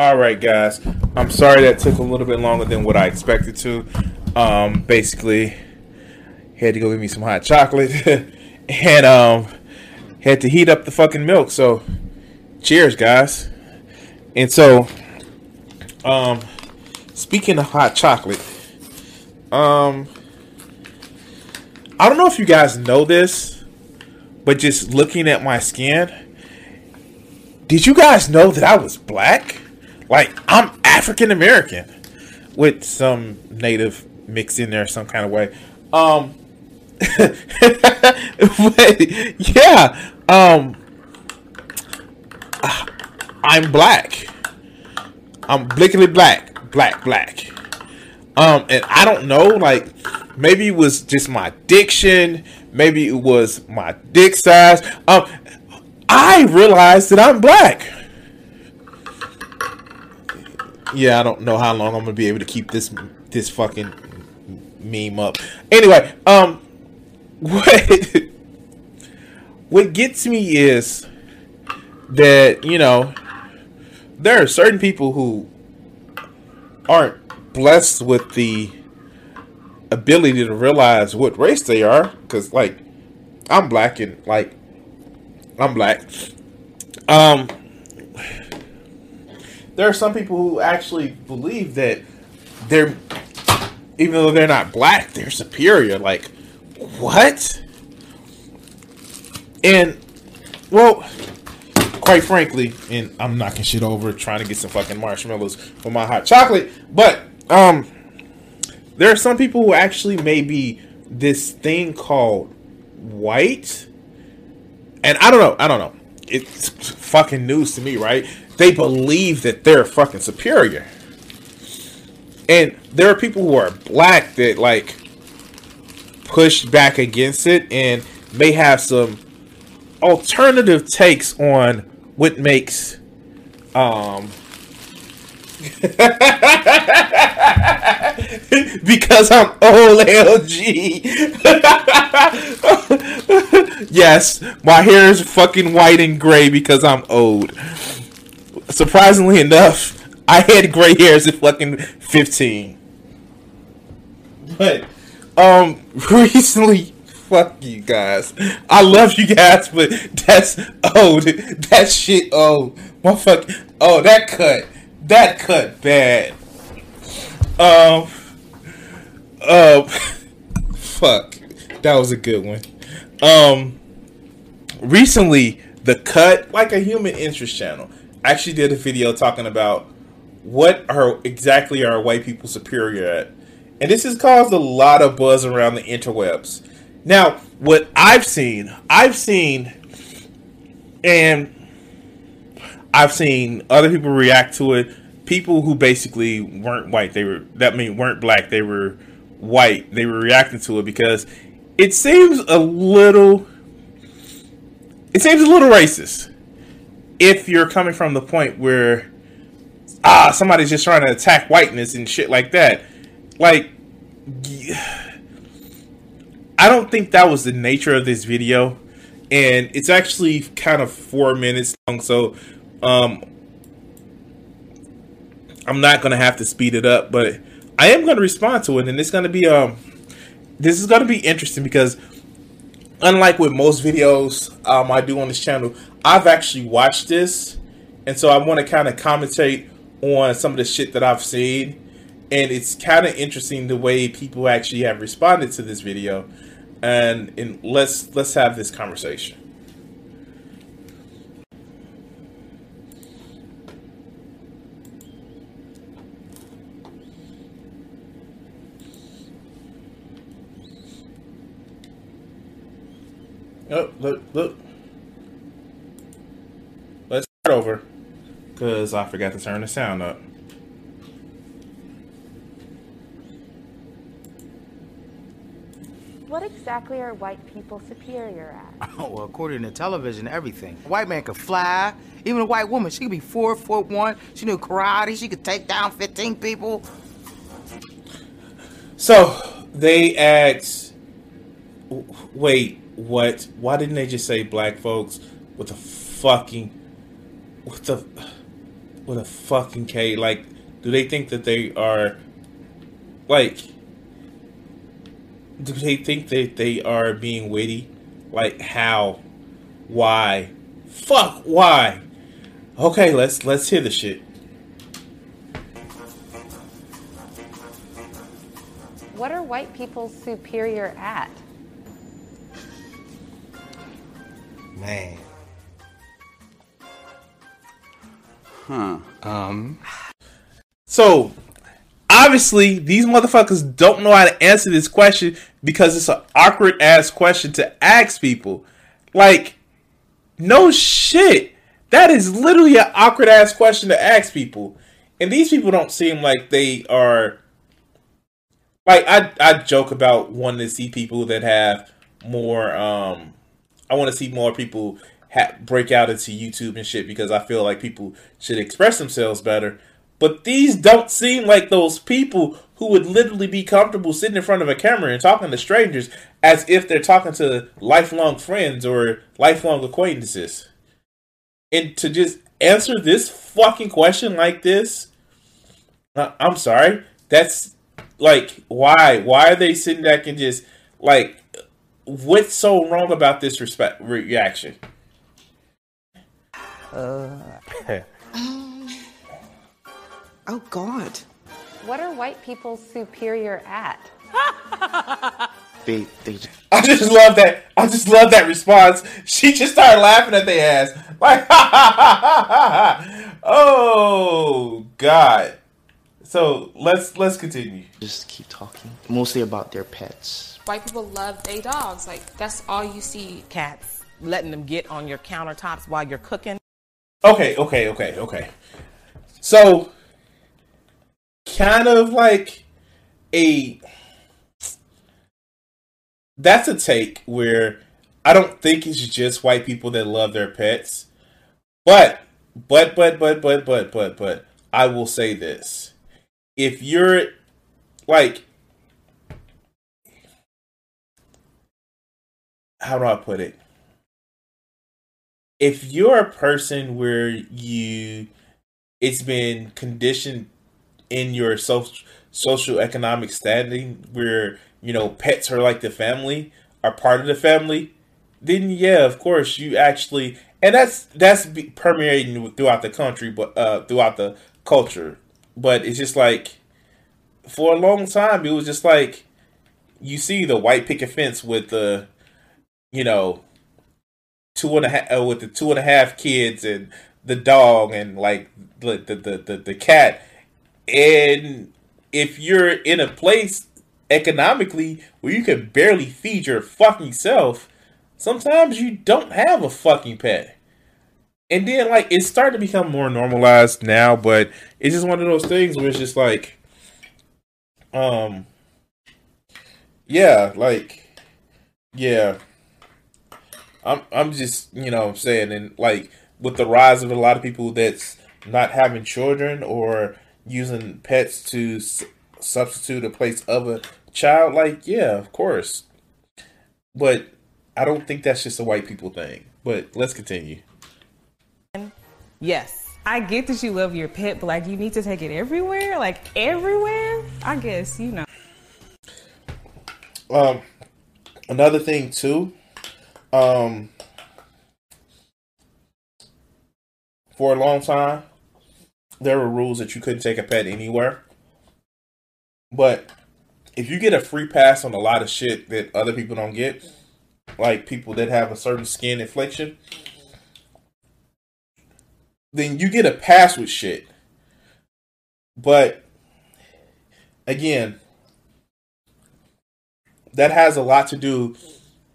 All right, guys. I'm sorry that took a little bit longer than what I expected to. Um, basically, had to go get me some hot chocolate and um, had to heat up the fucking milk. So, cheers, guys. And so, um, speaking of hot chocolate, um, I don't know if you guys know this, but just looking at my skin, did you guys know that I was black? Like I'm African American with some native mix in there some kind of way. Um but, yeah, um I'm black. I'm blickily black, black, black. Um and I don't know like maybe it was just my diction, maybe it was my dick size. Um I realized that I'm black yeah, I don't know how long I'm gonna be able to keep this this fucking meme up. Anyway, um, what what gets me is that you know there are certain people who aren't blessed with the ability to realize what race they are because like i'm black and like i'm black um there are some people who actually believe that they're even though they're not black, they're superior. Like, what? And well, quite frankly, and I'm knocking shit over trying to get some fucking marshmallows for my hot chocolate, but um there are some people who actually may be this thing called white. And I don't know, I don't know. It's fucking news to me, right? They believe that they're fucking superior. And there are people who are black that like push back against it and may have some alternative takes on what makes um because I'm old LG. yes, my hair is fucking white and gray because I'm old surprisingly enough, I had gray hairs at fucking 15. But, um, recently, fuck you guys. I love you guys, but that's old. That shit old. My fuck. Oh, that cut. That cut bad. Um, uh, fuck. That was a good one. Um, recently, the cut, like a human interest channel actually did a video talking about what are exactly are white people superior at. And this has caused a lot of buzz around the interwebs. Now, what I've seen, I've seen, and I've seen other people react to it. People who basically weren't white, they were that mean weren't black, they were white. They were reacting to it because it seems a little, it seems a little racist if you're coming from the point where ah somebody's just trying to attack whiteness and shit like that like i don't think that was the nature of this video. And it's actually kind of four minutes long so um i'm not gonna have to speed it up but i am gonna respond to it and it's gonna be um this is gonna be interesting because unlike with most videos um, I do on this channel, I've actually watched this, and so I want to kind of commentate on some of the shit that I've seen, and it's kind of interesting the way people actually have responded to this video, and and let's let's have this conversation. Oh, look, look. Let's start over. Because I forgot to turn the sound up. What exactly are white people superior at? Oh, well, according to television, everything. A white man could fly. Even a white woman, she could be four foot one. She knew karate. She could take down 15 people. So they asked, wait, what? Why didn't they just say black folks with a fucking, with the, with a fucking K? Like, do they think that they are, like, do they think that they are being witty? Like, how? Why? Fuck, why? Okay, let's let's hear the shit. What are white people superior at? Man. So, obviously, these motherfuckers don't know how to answer this question because it's an awkward ass question to ask people. Like, no shit. That is literally an awkward ass question to ask people. And these people don't seem like they are. Like, I, I joke about wanting to see people that have more. um I want to see more people ha- break out into YouTube and shit because I feel like people should express themselves better. But these don't seem like those people who would literally be comfortable sitting in front of a camera and talking to strangers as if they're talking to lifelong friends or lifelong acquaintances. And to just answer this fucking question like this, uh, I'm sorry. That's like why? Why are they sitting back and just like what's so wrong about this respect reaction? Uh, um, oh God. What are white people superior at? They, they, I just love that. I just love that response. She just started laughing at their ass. Like, oh God. So let's let's continue. just keep talking. Mostly about their pets. White people love their dogs. Like that's all you see. cats, letting them get on your countertops while you're cooking. Okay, okay, okay, okay. So, kind of like a. That's a take where I don't think it's just white people that love their pets. But, but, but, but, but, but, but, but, I will say this. If you're like. How do I put it? If you're a person where you it's been conditioned in your social social economic standing where you know pets are like the family are part of the family then yeah of course you actually and that's that's permeating throughout the country but uh throughout the culture. But it's just like for a long time it was just like you see the white picket fence with the you know two and a half uh, with the two and a half kids and the dog and like the the, the the the cat. And if you're in a place economically where you can barely feed your fucking self sometimes you don't have a fucking pet. And then like it's starting to become more normalized now but it's just one of those things where it's just like um yeah like yeah I'm I'm just you know what I'm saying and like with the rise of a lot of people that's not having children or using pets to s- substitute a place of a child like yeah of course but I don't think that's just a white people thing but let's continue Yes. I get that you love your pet, but like you need to take it everywhere, like everywhere. I guess you know. um another thing too um for a long time there were rules that you couldn't take a pet anywhere But if you get a free pass on a lot of shit that other people don't get, like people that have a certain skin inflection, then you get a pass with shit. But again, that has a lot to do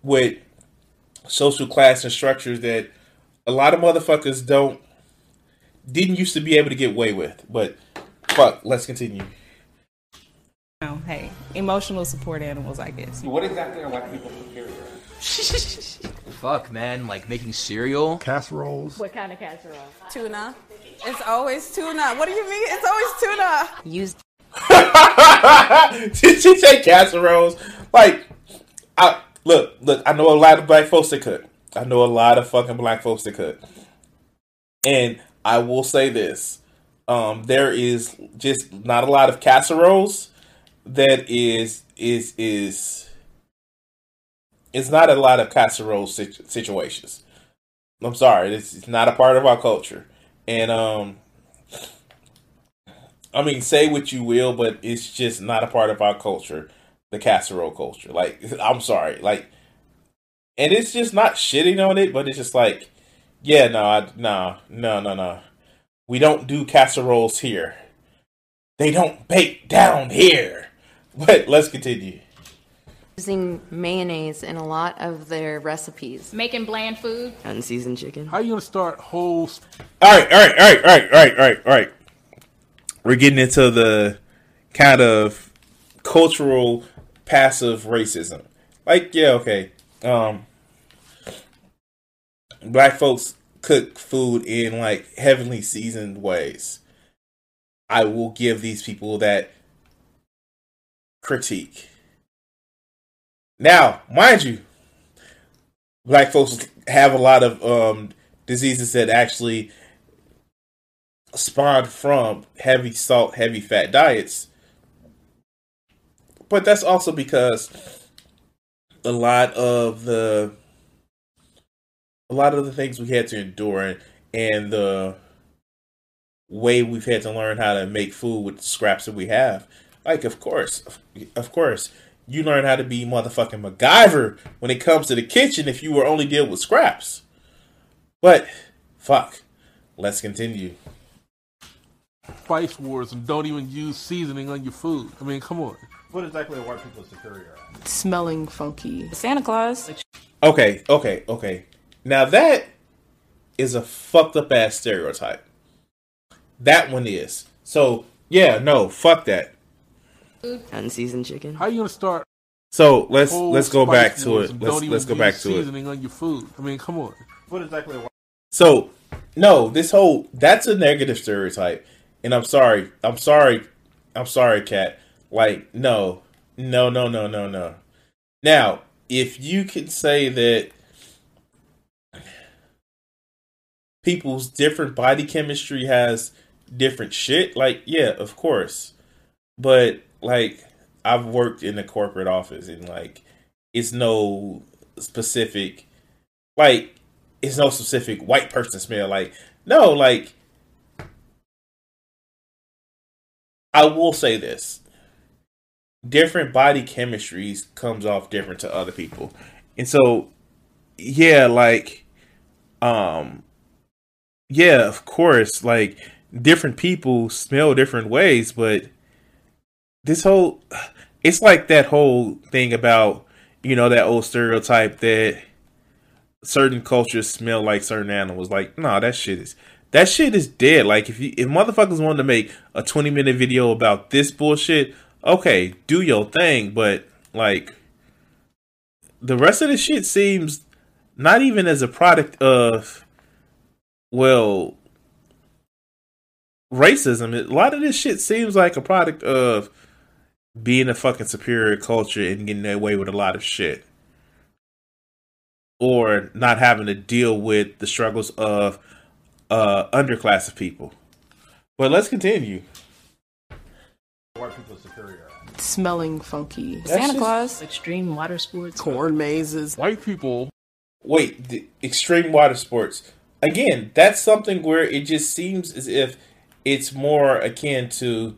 with social class and structures that a lot of motherfuckers don't didn't used to be able to get away with. But fuck, let's continue. Oh, hey, emotional support animals, I guess. What exactly are white people superior at? Fuck, man. Like making cereal. Casseroles. What kind of casserole? Tuna. It's always tuna. What do you mean? It's always tuna. Use. Did she say casseroles? Like, I look, look. I know a lot of black folks that cook. I know a lot of fucking black folks that cook, and I will say this: um, there is just not a lot of casseroles that is is is. It's not a lot of casserole situ- situations. I'm sorry, it's, it's not a part of our culture, and um, I mean, say what you will, but it's just not a part of our culture, the casserole culture. Like, I'm sorry, like, and it's just not shitting on it, but it's just like, yeah, no, I, no, no, no, no, we don't do casseroles here. They don't bake down here. But let's continue. Using mayonnaise in a lot of their recipes. Making bland food. Unseasoned chicken. How you gonna start whole? All right, all right, all right, all right, all right, all right, all right. We're getting into the kind of cultural passive racism. Like, yeah, okay. Um black folks cook food in like heavenly seasoned ways. I will give these people that critique. Now, mind you, black folks have a lot of um, diseases that actually spawned from heavy salt, heavy fat diets. But that's also because a lot of the a lot of the things we had to endure and, the way we've had to learn how to make food with scraps that we have. Like, of course, of course, you learn how to be motherfucking MacGyver when it comes to the kitchen if you were only deal with scraps. But fuck, let's continue. Spice wars and don't even use seasoning on your food. I mean, come on. What exactly are white people superior at? Smelling funky. Santa Claus. Okay, okay, okay. Now that is a fucked up ass stereotype. That one is. So yeah, no, fuck that. Unseasoned chicken. How you gonna start? So let's let's go back to it. Let's let's go back use to it. seasoning on your food. I mean, come on. What exactly white So no, this whole that's a negative stereotype. And I'm sorry. I'm sorry. I'm sorry, Kat. Like, no. No, no, no, no, no. Now, if you can say that people's different body chemistry has different shit, like, yeah, of course. But like I've worked in a corporate office and like it's no specific like it's no specific white person smell. Like, no, like I will say this. Different body chemistries comes off different to other people. And so yeah, like um yeah, of course, like different people smell different ways, but this whole it's like that whole thing about, you know, that old stereotype that certain cultures smell like certain animals. Like, no, that shit is that shit is dead. Like if you if motherfuckers wanted to make a 20 minute video about this bullshit, okay, do your thing, but like the rest of the shit seems not even as a product of well racism. A lot of this shit seems like a product of being a fucking superior culture and getting away with a lot of shit. Or not having to deal with the struggles of uh underclass of people. But let's continue. White people superior at? Smelling funky. That's Santa just- Claus. Extreme water sports. Corn mazes. White people. Wait, the extreme water sports. Again, that's something where it just seems as if it's more akin to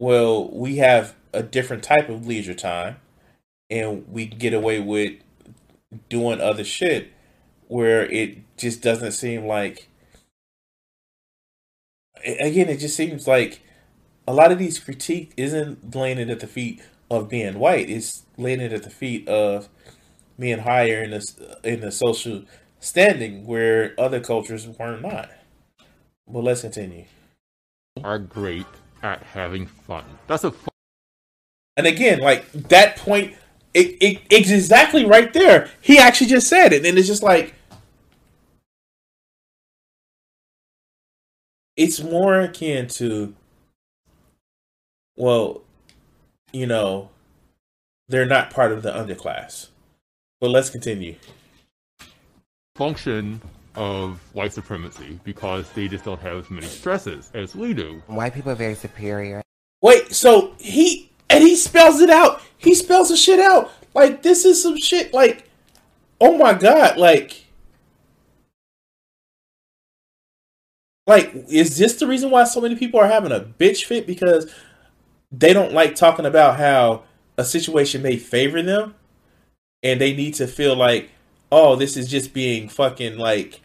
well, we have a different type of leisure time and we get away with doing other shit where it just doesn't seem like again it just seems like a lot of these critique isn't laying it at the feet of being white it's laying it at the feet of being higher in this in the social standing where other cultures weren't not but let's continue are great at having fun. That's a fun And again, like that point, it, it it's exactly right there. He actually just said it, and it's just like it's more akin to, well, you know, they're not part of the underclass. But let's continue. function of white supremacy because they just don't have as many stresses as we do. White people are very superior. Wait, so he and he spells it out. He spells the shit out. Like this is some shit. Like, oh my god. Like, like is this the reason why so many people are having a bitch fit because they don't like talking about how a situation may favor them, and they need to feel like, oh, this is just being fucking like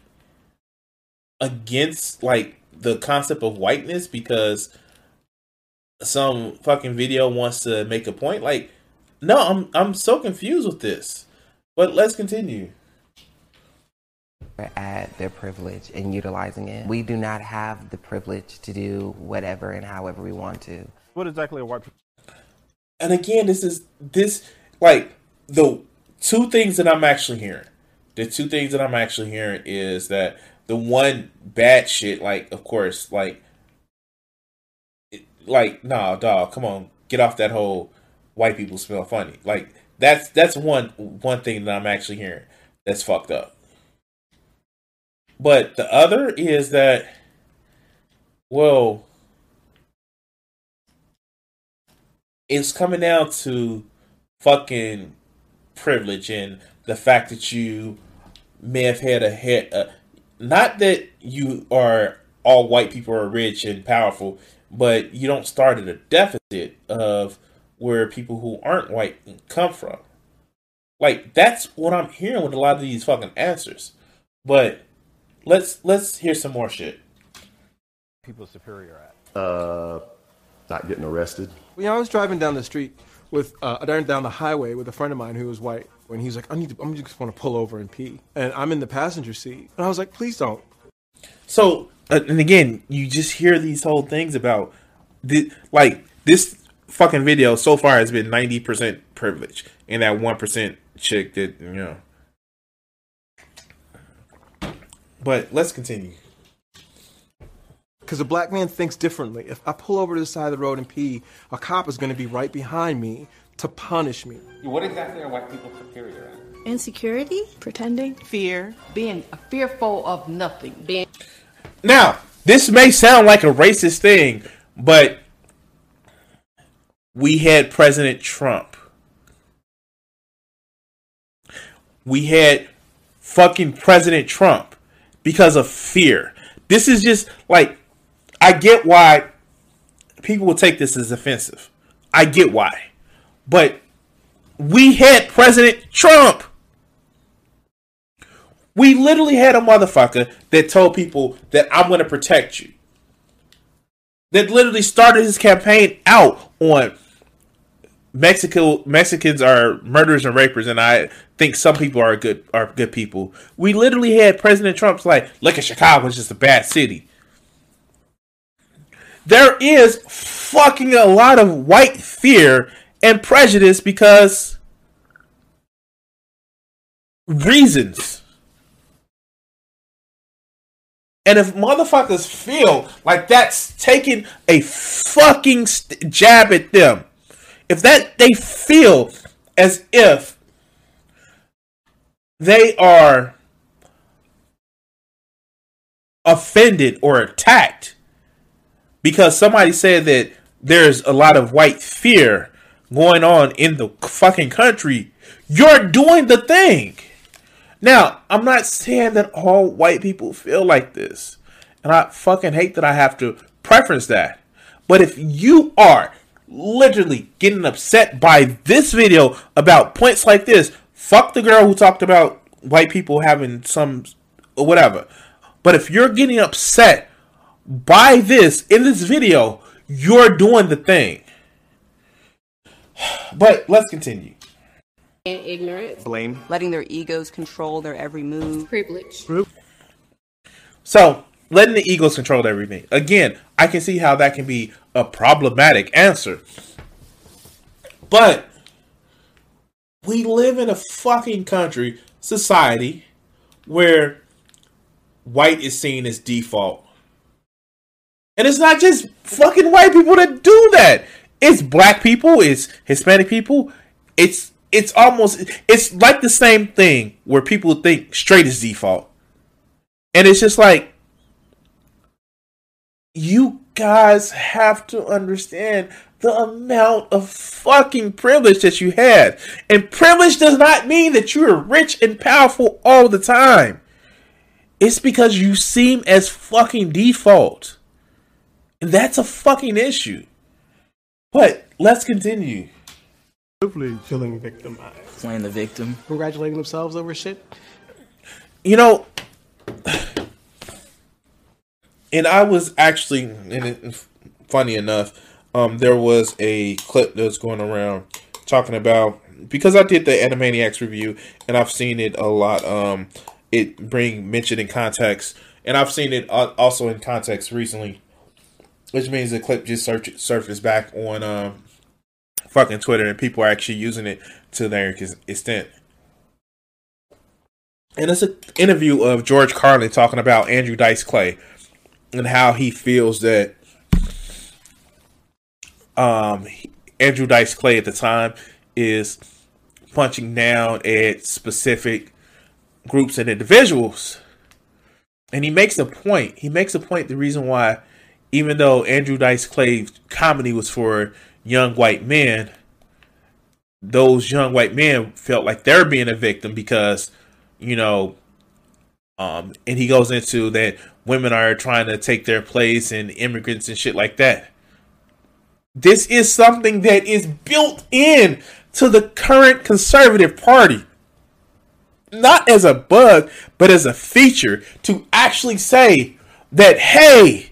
against like the concept of whiteness because some fucking video wants to make a point. Like, no, I'm I'm so confused with this. But let's continue. at their privilege and utilizing it. We do not have the privilege to do whatever and however we want to. What exactly a white? And again, this is this like the two things that I'm actually hearing. The two things that I'm actually hearing is that the one bad shit, like of course, like it- like nah, dog, come on, get off that whole white people smell funny. Like that's that's one one thing that I'm actually hearing that's fucked up. But the other is that, well, it's coming down to fucking privilege and the fact that you may have had a head. Uh, not that you are all white people are rich and powerful, but you don't start at a deficit of where people who aren't white come from. Like that's what I'm hearing with a lot of these fucking answers. But let's let's hear some more shit. People superior at. Uh, not getting arrested. You know, I was driving down the street with uh, down the highway with a friend of mine who was white, and he's like, "I need to, I'm just want to pull over and pee," and I'm in the passenger seat, and I was like, "Please don't." So, uh, and again, you just hear these whole things about, the, like this fucking video so far has been ninety percent privilege, and that one percent chick that you know. But let's continue. Because a black man thinks differently. If I pull over to the side of the road and pee, a cop is going to be right behind me to punish me. What exactly are white people superior at? Insecurity? Pretending? Fear. Being fearful of nothing. Being Now, this may sound like a racist thing, but we had President Trump. We had fucking President Trump because of fear. This is just like I get why people will take this as offensive. I get why. But we had President Trump. We literally had a motherfucker that told people that I'm going to protect you. That literally started his campaign out on Mexico Mexicans are murderers and rapers, and I think some people are good are good people. We literally had President Trump's like, look at Chicago, it's just a bad city. There is fucking a lot of white fear and prejudice because reasons. And if motherfuckers feel like that's taking a fucking st- jab at them, if that they feel as if they are offended or attacked because somebody said that there's a lot of white fear going on in the fucking country, you're doing the thing. Now, I'm not saying that all white people feel like this. And I fucking hate that I have to preference that. But if you are literally getting upset by this video about points like this, fuck the girl who talked about white people having some whatever. But if you're getting upset by this in this video, you're doing the thing. But let's continue. And ignorance. Blame. Letting their egos control their every move. Privilege. So, letting the egos control everything. Again, I can see how that can be a problematic answer. But we live in a fucking country, society, where white is seen as default. And it's not just fucking white people that do that. It's black people, it's Hispanic people. It's it's almost it's like the same thing where people think straight is default. And it's just like you guys have to understand the amount of fucking privilege that you had. And privilege does not mean that you're rich and powerful all the time. It's because you seem as fucking default. And that's a fucking issue. But let's continue. Privilege. Feeling victimized. Playing the victim. Congratulating themselves over shit. You know, and I was actually, and it, funny enough, um, there was a clip that was going around talking about because I did the Animaniacs review and I've seen it a lot. Um, it bring mentioned in context, and I've seen it uh, also in context recently, which means the clip just search, surfaced back on um, fucking Twitter, and people are actually using it to their extent. And it's an interview of George Carlin talking about Andrew Dice Clay and how he feels that um, Andrew Dice Clay at the time is punching down at specific groups and individuals. And he makes a point. He makes a point the reason why, even though Andrew Dice Clay's comedy was for young white men, those young white men felt like they're being a victim because, you know, um, and he goes into that women are trying to take their place and immigrants and shit like that. This is something that is built in to the current conservative party. Not as a bug, but as a feature to actually say that, hey,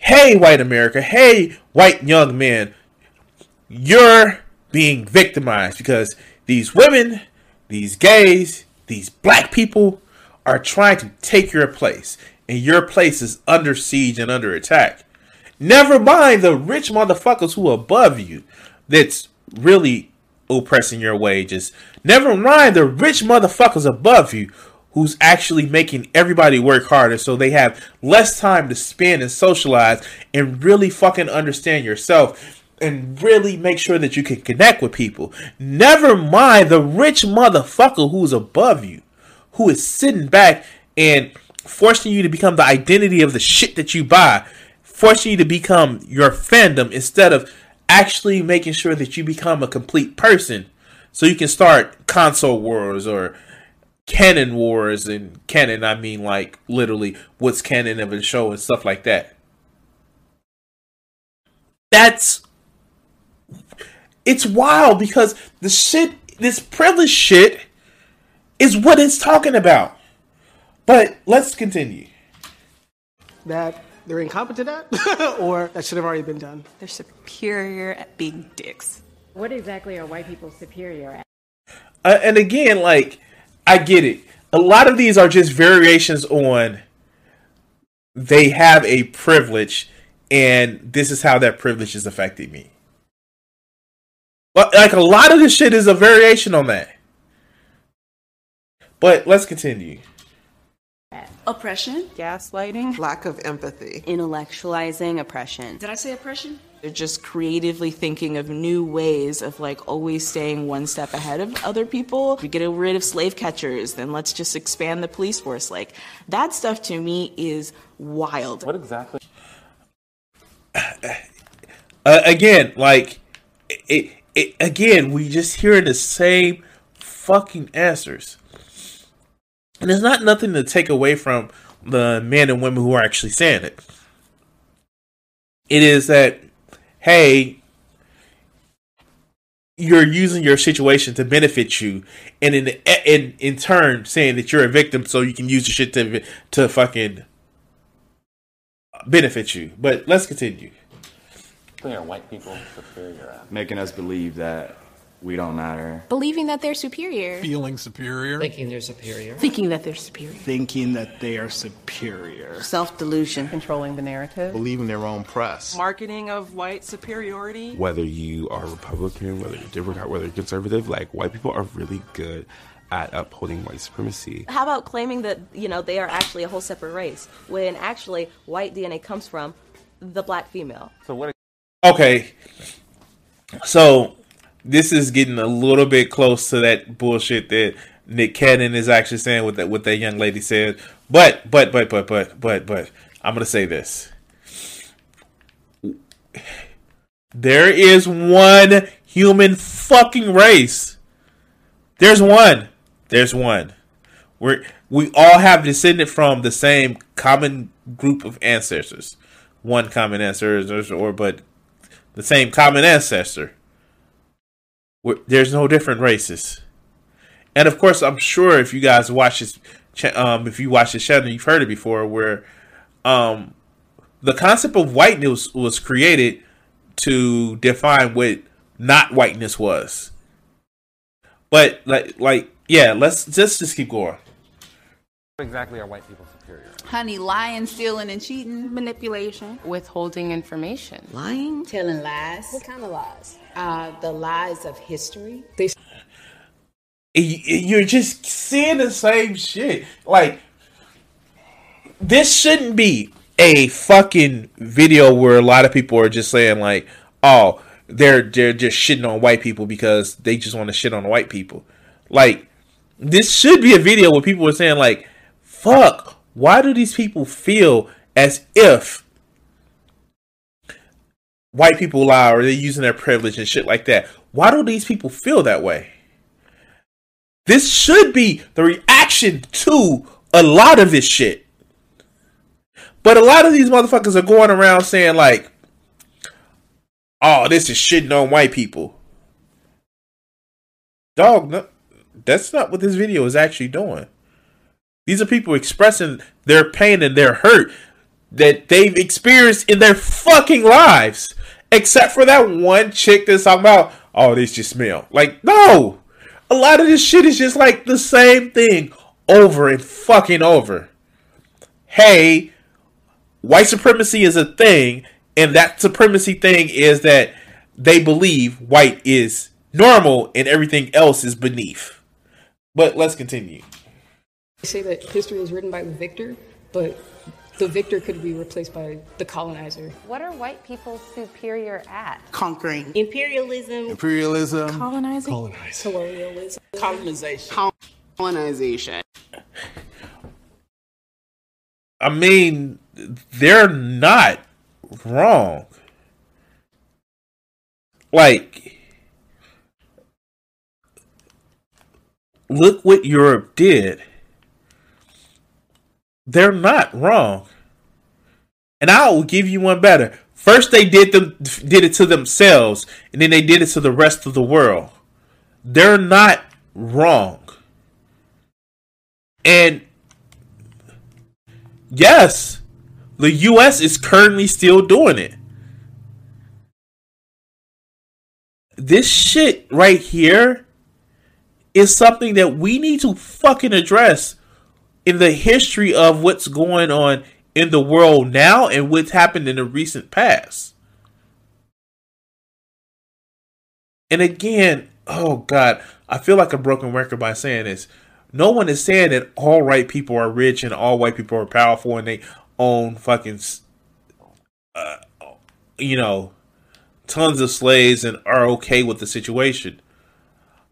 hey, white America, hey, white young men, you're being victimized because these women, these gays, these black people are trying to take your place, and your place is under siege and under attack. Never mind the rich motherfuckers who are above you that's really oppressing your wages. Never mind the rich motherfuckers above you who's actually making everybody work harder so they have less time to spend and socialize and really fucking understand yourself and really make sure that you can connect with people. Never mind the rich motherfucker who's above you, who is sitting back and forcing you to become the identity of the shit that you buy, forcing you to become your fandom instead of actually making sure that you become a complete person so you can start console wars or canon wars and canon I mean like literally what's canon of a show and stuff like that. That's it's wild because the shit this privilege shit is what it's talking about. But let's continue. That they're incompetent at, or that should have already been done. They're superior at being dicks. What exactly are white people superior at? Uh, and again, like, I get it. A lot of these are just variations on they have a privilege, and this is how that privilege is affecting me. But like a lot of this shit is a variation on that. But let's continue. Oppression. Gaslighting. Lack of empathy. Intellectualizing oppression. Did I say oppression? They're just creatively thinking of new ways of like always staying one step ahead of other people. We get rid of slave catchers, then let's just expand the police force. Like that stuff to me is wild. What exactly? Uh, again, like it, it. Again, we just hear the same fucking answers. And it's not nothing to take away from the men and women who are actually saying it. It is that, hey, you're using your situation to benefit you, and in in in turn saying that you're a victim, so you can use the shit to to fucking benefit you. But let's continue. Are white people superior? Making us believe that we don't matter. Believing that they're superior. Feeling superior. Thinking they're superior. Thinking that they're superior. Thinking that they are superior. Self delusion. Controlling the narrative. Believing their own press. Marketing of white superiority. Whether you are Republican, whether you're Democrat, whether you're conservative, like white people are really good at upholding white supremacy. How about claiming that, you know, they are actually a whole separate race when actually white DNA comes from the black female? So what Okay. So this is getting a little bit close to that bullshit that Nick Cannon is actually saying with that what that young lady said. But but but but but but but I'm gonna say this. There is one human fucking race. There's one. There's one. We're we all have descended from the same common group of ancestors. One common ancestor or but the same common ancestor. There's no different races. And of course, I'm sure if you guys watch this, um, if you watch this channel, you've heard it before, where um, the concept of whiteness was created to define what not whiteness was. But like, like, yeah, let's just just keep going. exactly are white people superior? Honey, lying, stealing, and cheating. Manipulation. Withholding information. Lying. Telling lies. What kind of lies? Uh, the lies of history. You're just seeing the same shit. Like, this shouldn't be a fucking video where a lot of people are just saying like, "Oh, they're they're just shitting on white people because they just want to shit on white people." Like, this should be a video where people are saying like, "Fuck, why do these people feel as if white people lie or they're using their privilege and shit like that? Why do these people feel that way?" This should be the reaction to a lot of this shit. But a lot of these motherfuckers are going around saying like, "Oh, this is shitting on white people." Dog, no, that's not what this video is actually doing. These are people expressing their pain and their hurt that they've experienced in their fucking lives. Except for that one chick that's talking about, "Oh, this just smell." Like, no, a lot of this shit is just like the same thing over and fucking over. Hey, white supremacy is a thing, and that supremacy thing is that they believe white is normal and everything else is beneath. But let's continue. They say that history is written by the victor, but the victor could be replaced by the colonizer. What are white people superior at? Conquering. Imperialism. Imperialism. Colonizing. Colonizing. Colonialism. Colonization. Colonization. I mean, they're not wrong. Like, look what Europe did. They're not wrong. And I will give you one better. First they did them did it to themselves, and then they did it to the rest of the world. They're not wrong. And yes, the US is currently still doing it. This shit right here is something that we need to fucking address in the history of what's going on in the world now and what's happened in the recent past. And again, oh god, I feel like a broken record by saying this. No one is saying that all white people are rich and all white people are powerful and they own fucking, uh, you know, tons of slaves and are okay with the situation.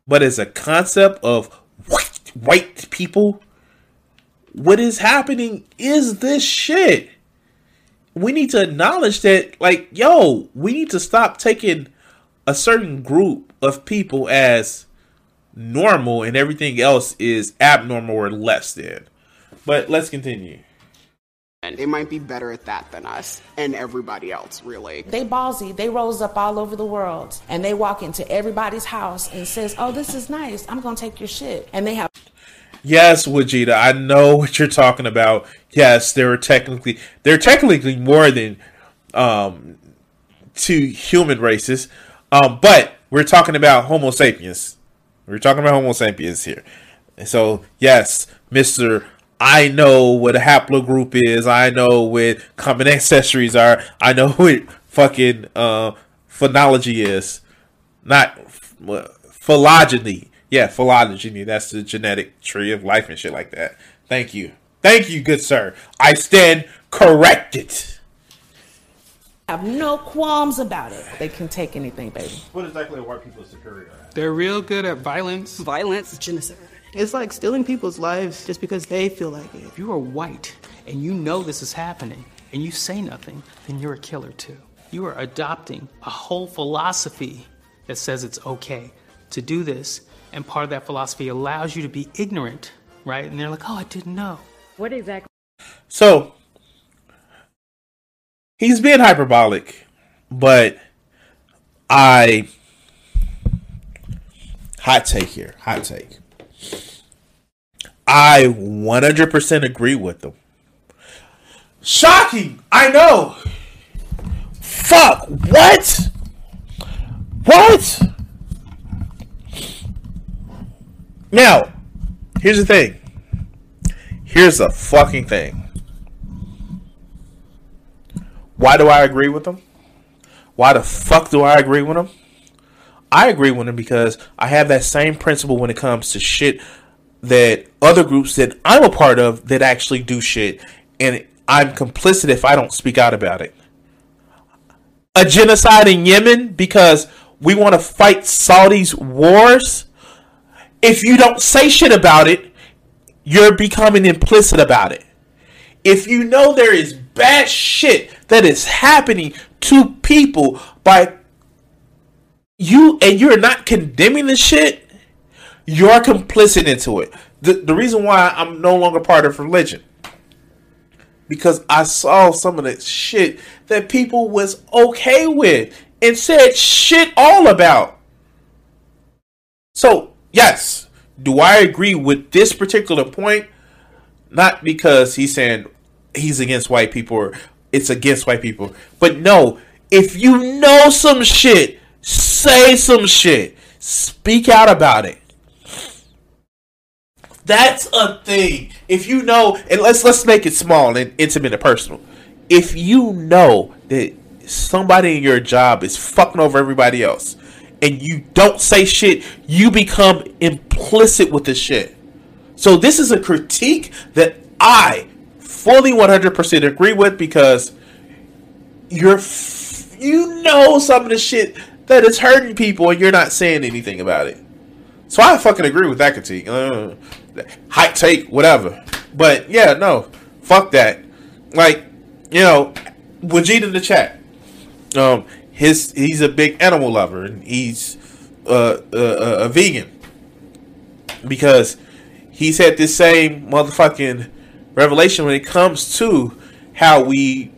But as a concept of white, white people, what is happening is this shit. We need to acknowledge that, like, yo, we need to stop taking a certain group of people as normal and everything else is abnormal or less than. But let's continue. And they might be better at that than us and everybody else, really. They ballsy. They rose up all over the world, and they walk into everybody's house and says, "Oh, this is nice. I'm gonna take your shit." And they have Yes, Vegeta, I know what you're talking about. Yes, there are technically there are technically more than um two human races. Um, but we're talking about Homo sapiens. We're talking about Homo sapiens here. So yes, Mister I know what a haplogroup is. I know what common ancestries are. I know what fucking uh, phonology is. Not uh, phylogeny. Yeah, phylogeny. That's the genetic tree of life and shit like that. Thank you. Thank you, good sir. I stand corrected. have no qualms about it. They can take anything, baby. What exactly are white people superior at? They're real good at violence. Violence. Genocide. It's like stealing people's lives just because they feel like it. If you are white and you know this is happening and you say nothing, then you're a killer too. You are adopting a whole philosophy that says it's okay to do this, and part of that philosophy allows you to be ignorant, right? And they're like, oh, I didn't know. What exactly? So he's being hyperbolic, but I hot take here, hot take. I 100% agree with them. Shocking, I know. Fuck, what? What? Now, here's the thing. Here's the fucking thing. Why do I agree with them? Why the fuck do I agree with them? I agree with them because I have that same principle when it comes to shit that other groups that I'm a part of that actually do shit, and I'm complicit if I don't speak out about it. A genocide in Yemen because we want to fight Saudi's wars. If you don't say shit about it, you're becoming implicit about it. If you know there is bad shit that is happening to people by you and you're not condemning the shit, you're complicit into it. The, the reason why I'm no longer part of religion because I saw some of the shit that people was okay with and said shit all about. So, yes, do I agree with this particular point? Not because he's saying he's against white people or it's against white people, but no, if you know some shit, say some shit, speak out about it. That's a thing. If you know, and let's let's make it small and intimate and personal. If you know that somebody in your job is fucking over everybody else, and you don't say shit, you become implicit with the shit. So this is a critique that I fully 100% agree with because you're you know some of the shit that is hurting people and you're not saying anything about it. So I fucking agree with that critique. Uh, take, whatever. But yeah, no, fuck that. Like, you know, Vegeta in the chat. Um, his he's a big animal lover and he's uh, uh, a vegan. Because he's had this same motherfucking revelation when it comes to how we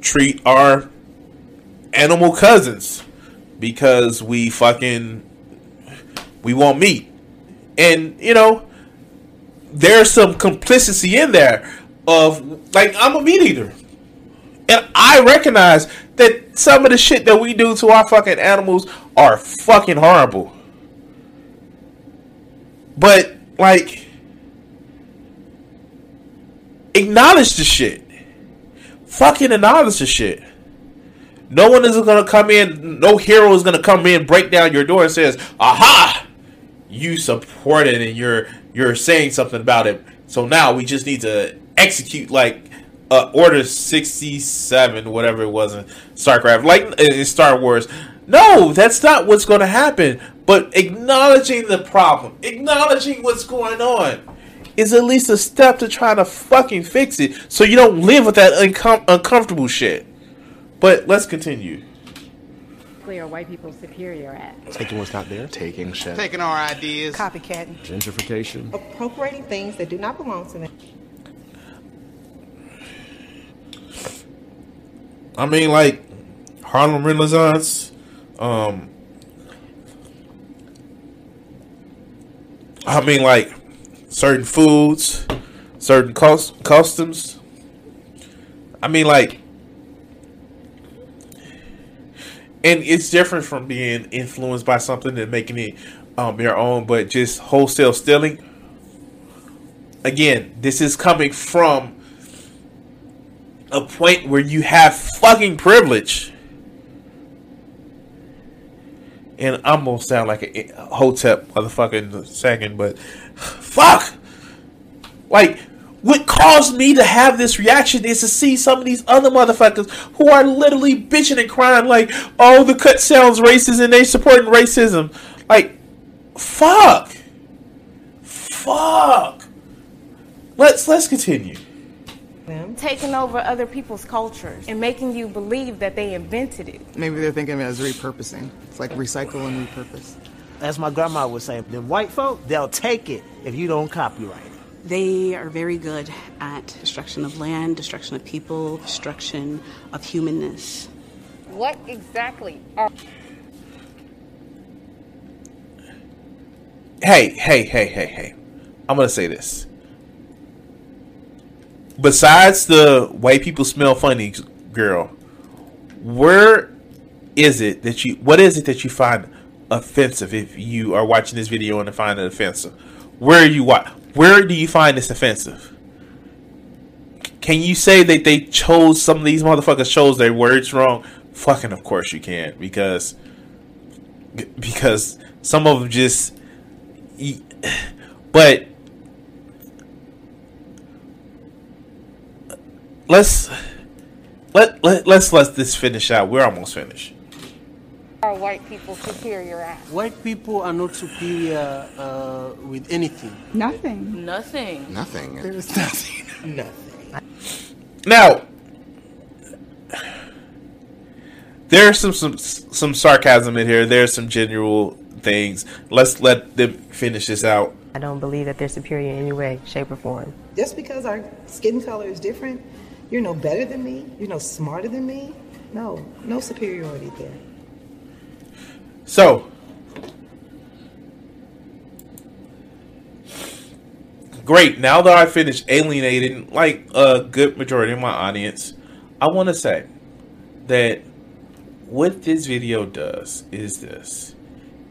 treat our animal cousins. Because we fucking we want meat. And you know there's some complicity in there of like I'm a meat eater. And I recognize that some of the shit that we do to our fucking animals are fucking horrible but like acknowledge the shit fucking acknowledge the shit no one is gonna come in. No hero is gonna come in, break down your door, and says, "Aha! You support it, and you're you're saying something about it. So now we just need to execute like uh, Order sixty seven, whatever it was in StarCraft, like in Star Wars. No, that's not what's going to happen. But acknowledging the problem, acknowledging what's going on, is at least a step to try to fucking fix it, so you don't live with that uncom- uncomfortable shit. But let's continue. Are white people superior at? Taking what's not there. Taking shit. Taking our ideas. Copycatting. Gentrification. Appropriating things that do not belong to them. I mean, like Harlem Renaissance. Um, I mean, like certain foods, certain cus- customs. I mean, like, and it's different from being influenced by something and making it um, your own, but just wholesale stealing. Again, this is coming from a point where you have fucking privilege. And I'm gonna sound like a hotep motherfucker in a second, but fuck! Like, what caused me to have this reaction is to see some of these other motherfuckers who are literally bitching and crying like, oh, the cut sounds racist and they supporting racism. Like, fuck. Fuck. Let's let's continue. Taking over other people's cultures and making you believe that they invented it. Maybe they're thinking of it as repurposing. It's like recycle and repurpose. As my grandma would say, them white folk, they'll take it if you don't copyright it. They are very good at destruction of land, destruction of people, destruction of humanness. What exactly are Hey, hey, hey, hey, hey. I'm gonna say this. Besides the white people smell funny girl, where is it that you what is it that you find offensive if you are watching this video and find it offensive? Where are you what where do you find this offensive? Can you say that they chose some of these motherfuckers chose their words wrong? Fucking of course you can because because some of them just but let's let, let let's let this finish out. We're almost finished. are white people superior at? White people are not superior uh, with anything. Nothing. Nothing. Nothing. There's nothing. nothing. Now, there's some some some sarcasm in here. There's some general things. Let's let them finish this out. I don't believe that they're superior in any way, shape, or form. Just because our skin color is different, you're no better than me, you're no smarter than me. No, no superiority there. So, great. Now that I finished alienating like a good majority of my audience, I want to say that what this video does is this.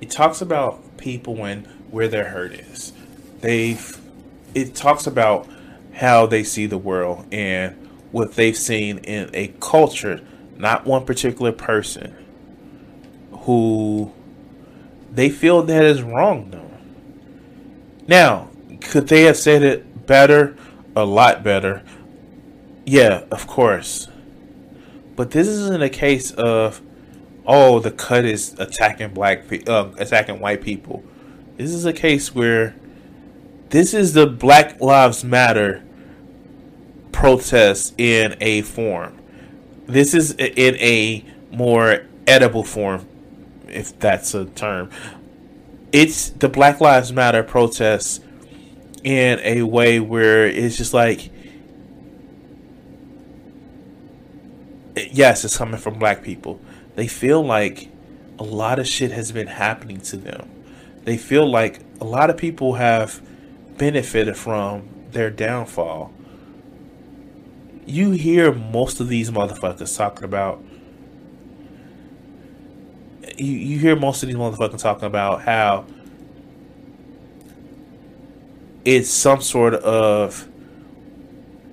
It talks about people and where their hurt is. They've it talks about how they see the world and what they've seen in a culture, not one particular person who they feel that is wrong though. Now, could they have said it better? A lot better. Yeah, of course. But this isn't a case of oh, the cut is attacking black pe- uh, attacking white people. This is a case where this is the Black Lives Matter protest in a form. This is in a more edible form, if that's a term. It's the Black Lives Matter protests in a way where it's just like, yes, it's coming from black people. They feel like a lot of shit has been happening to them. They feel like a lot of people have benefited from their downfall. You hear most of these motherfuckers talking about. You, you hear most of these motherfuckers talking about how it's some sort of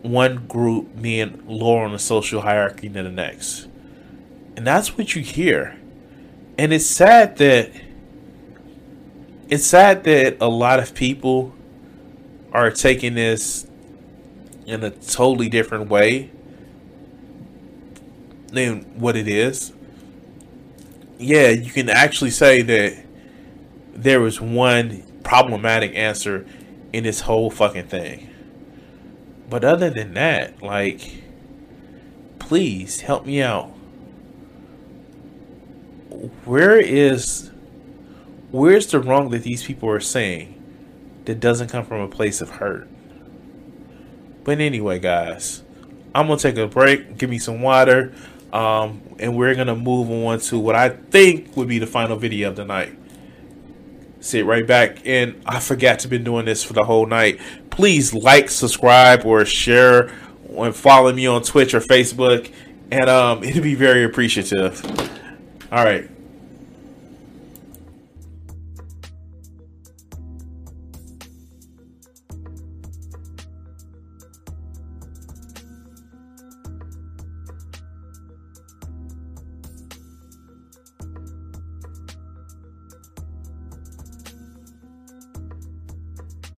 one group being lower on the social hierarchy than the next. And that's what you hear. And it's sad that it's sad that a lot of people are taking this in a totally different way than what it is. Yeah, you can actually say that there was one problematic answer in this whole fucking thing. But other than that, like, please help me out. Where is where's the wrong that these people are saying that doesn't come from a place of hurt? But anyway, guys, I'm gonna take a break, give me some water. Um, and we're gonna move on to what I think would be the final video of the night. Sit right back, and I forgot to been doing this for the whole night. Please like, subscribe, or share, and follow me on Twitch or Facebook, and um, it'd be very appreciative. All right,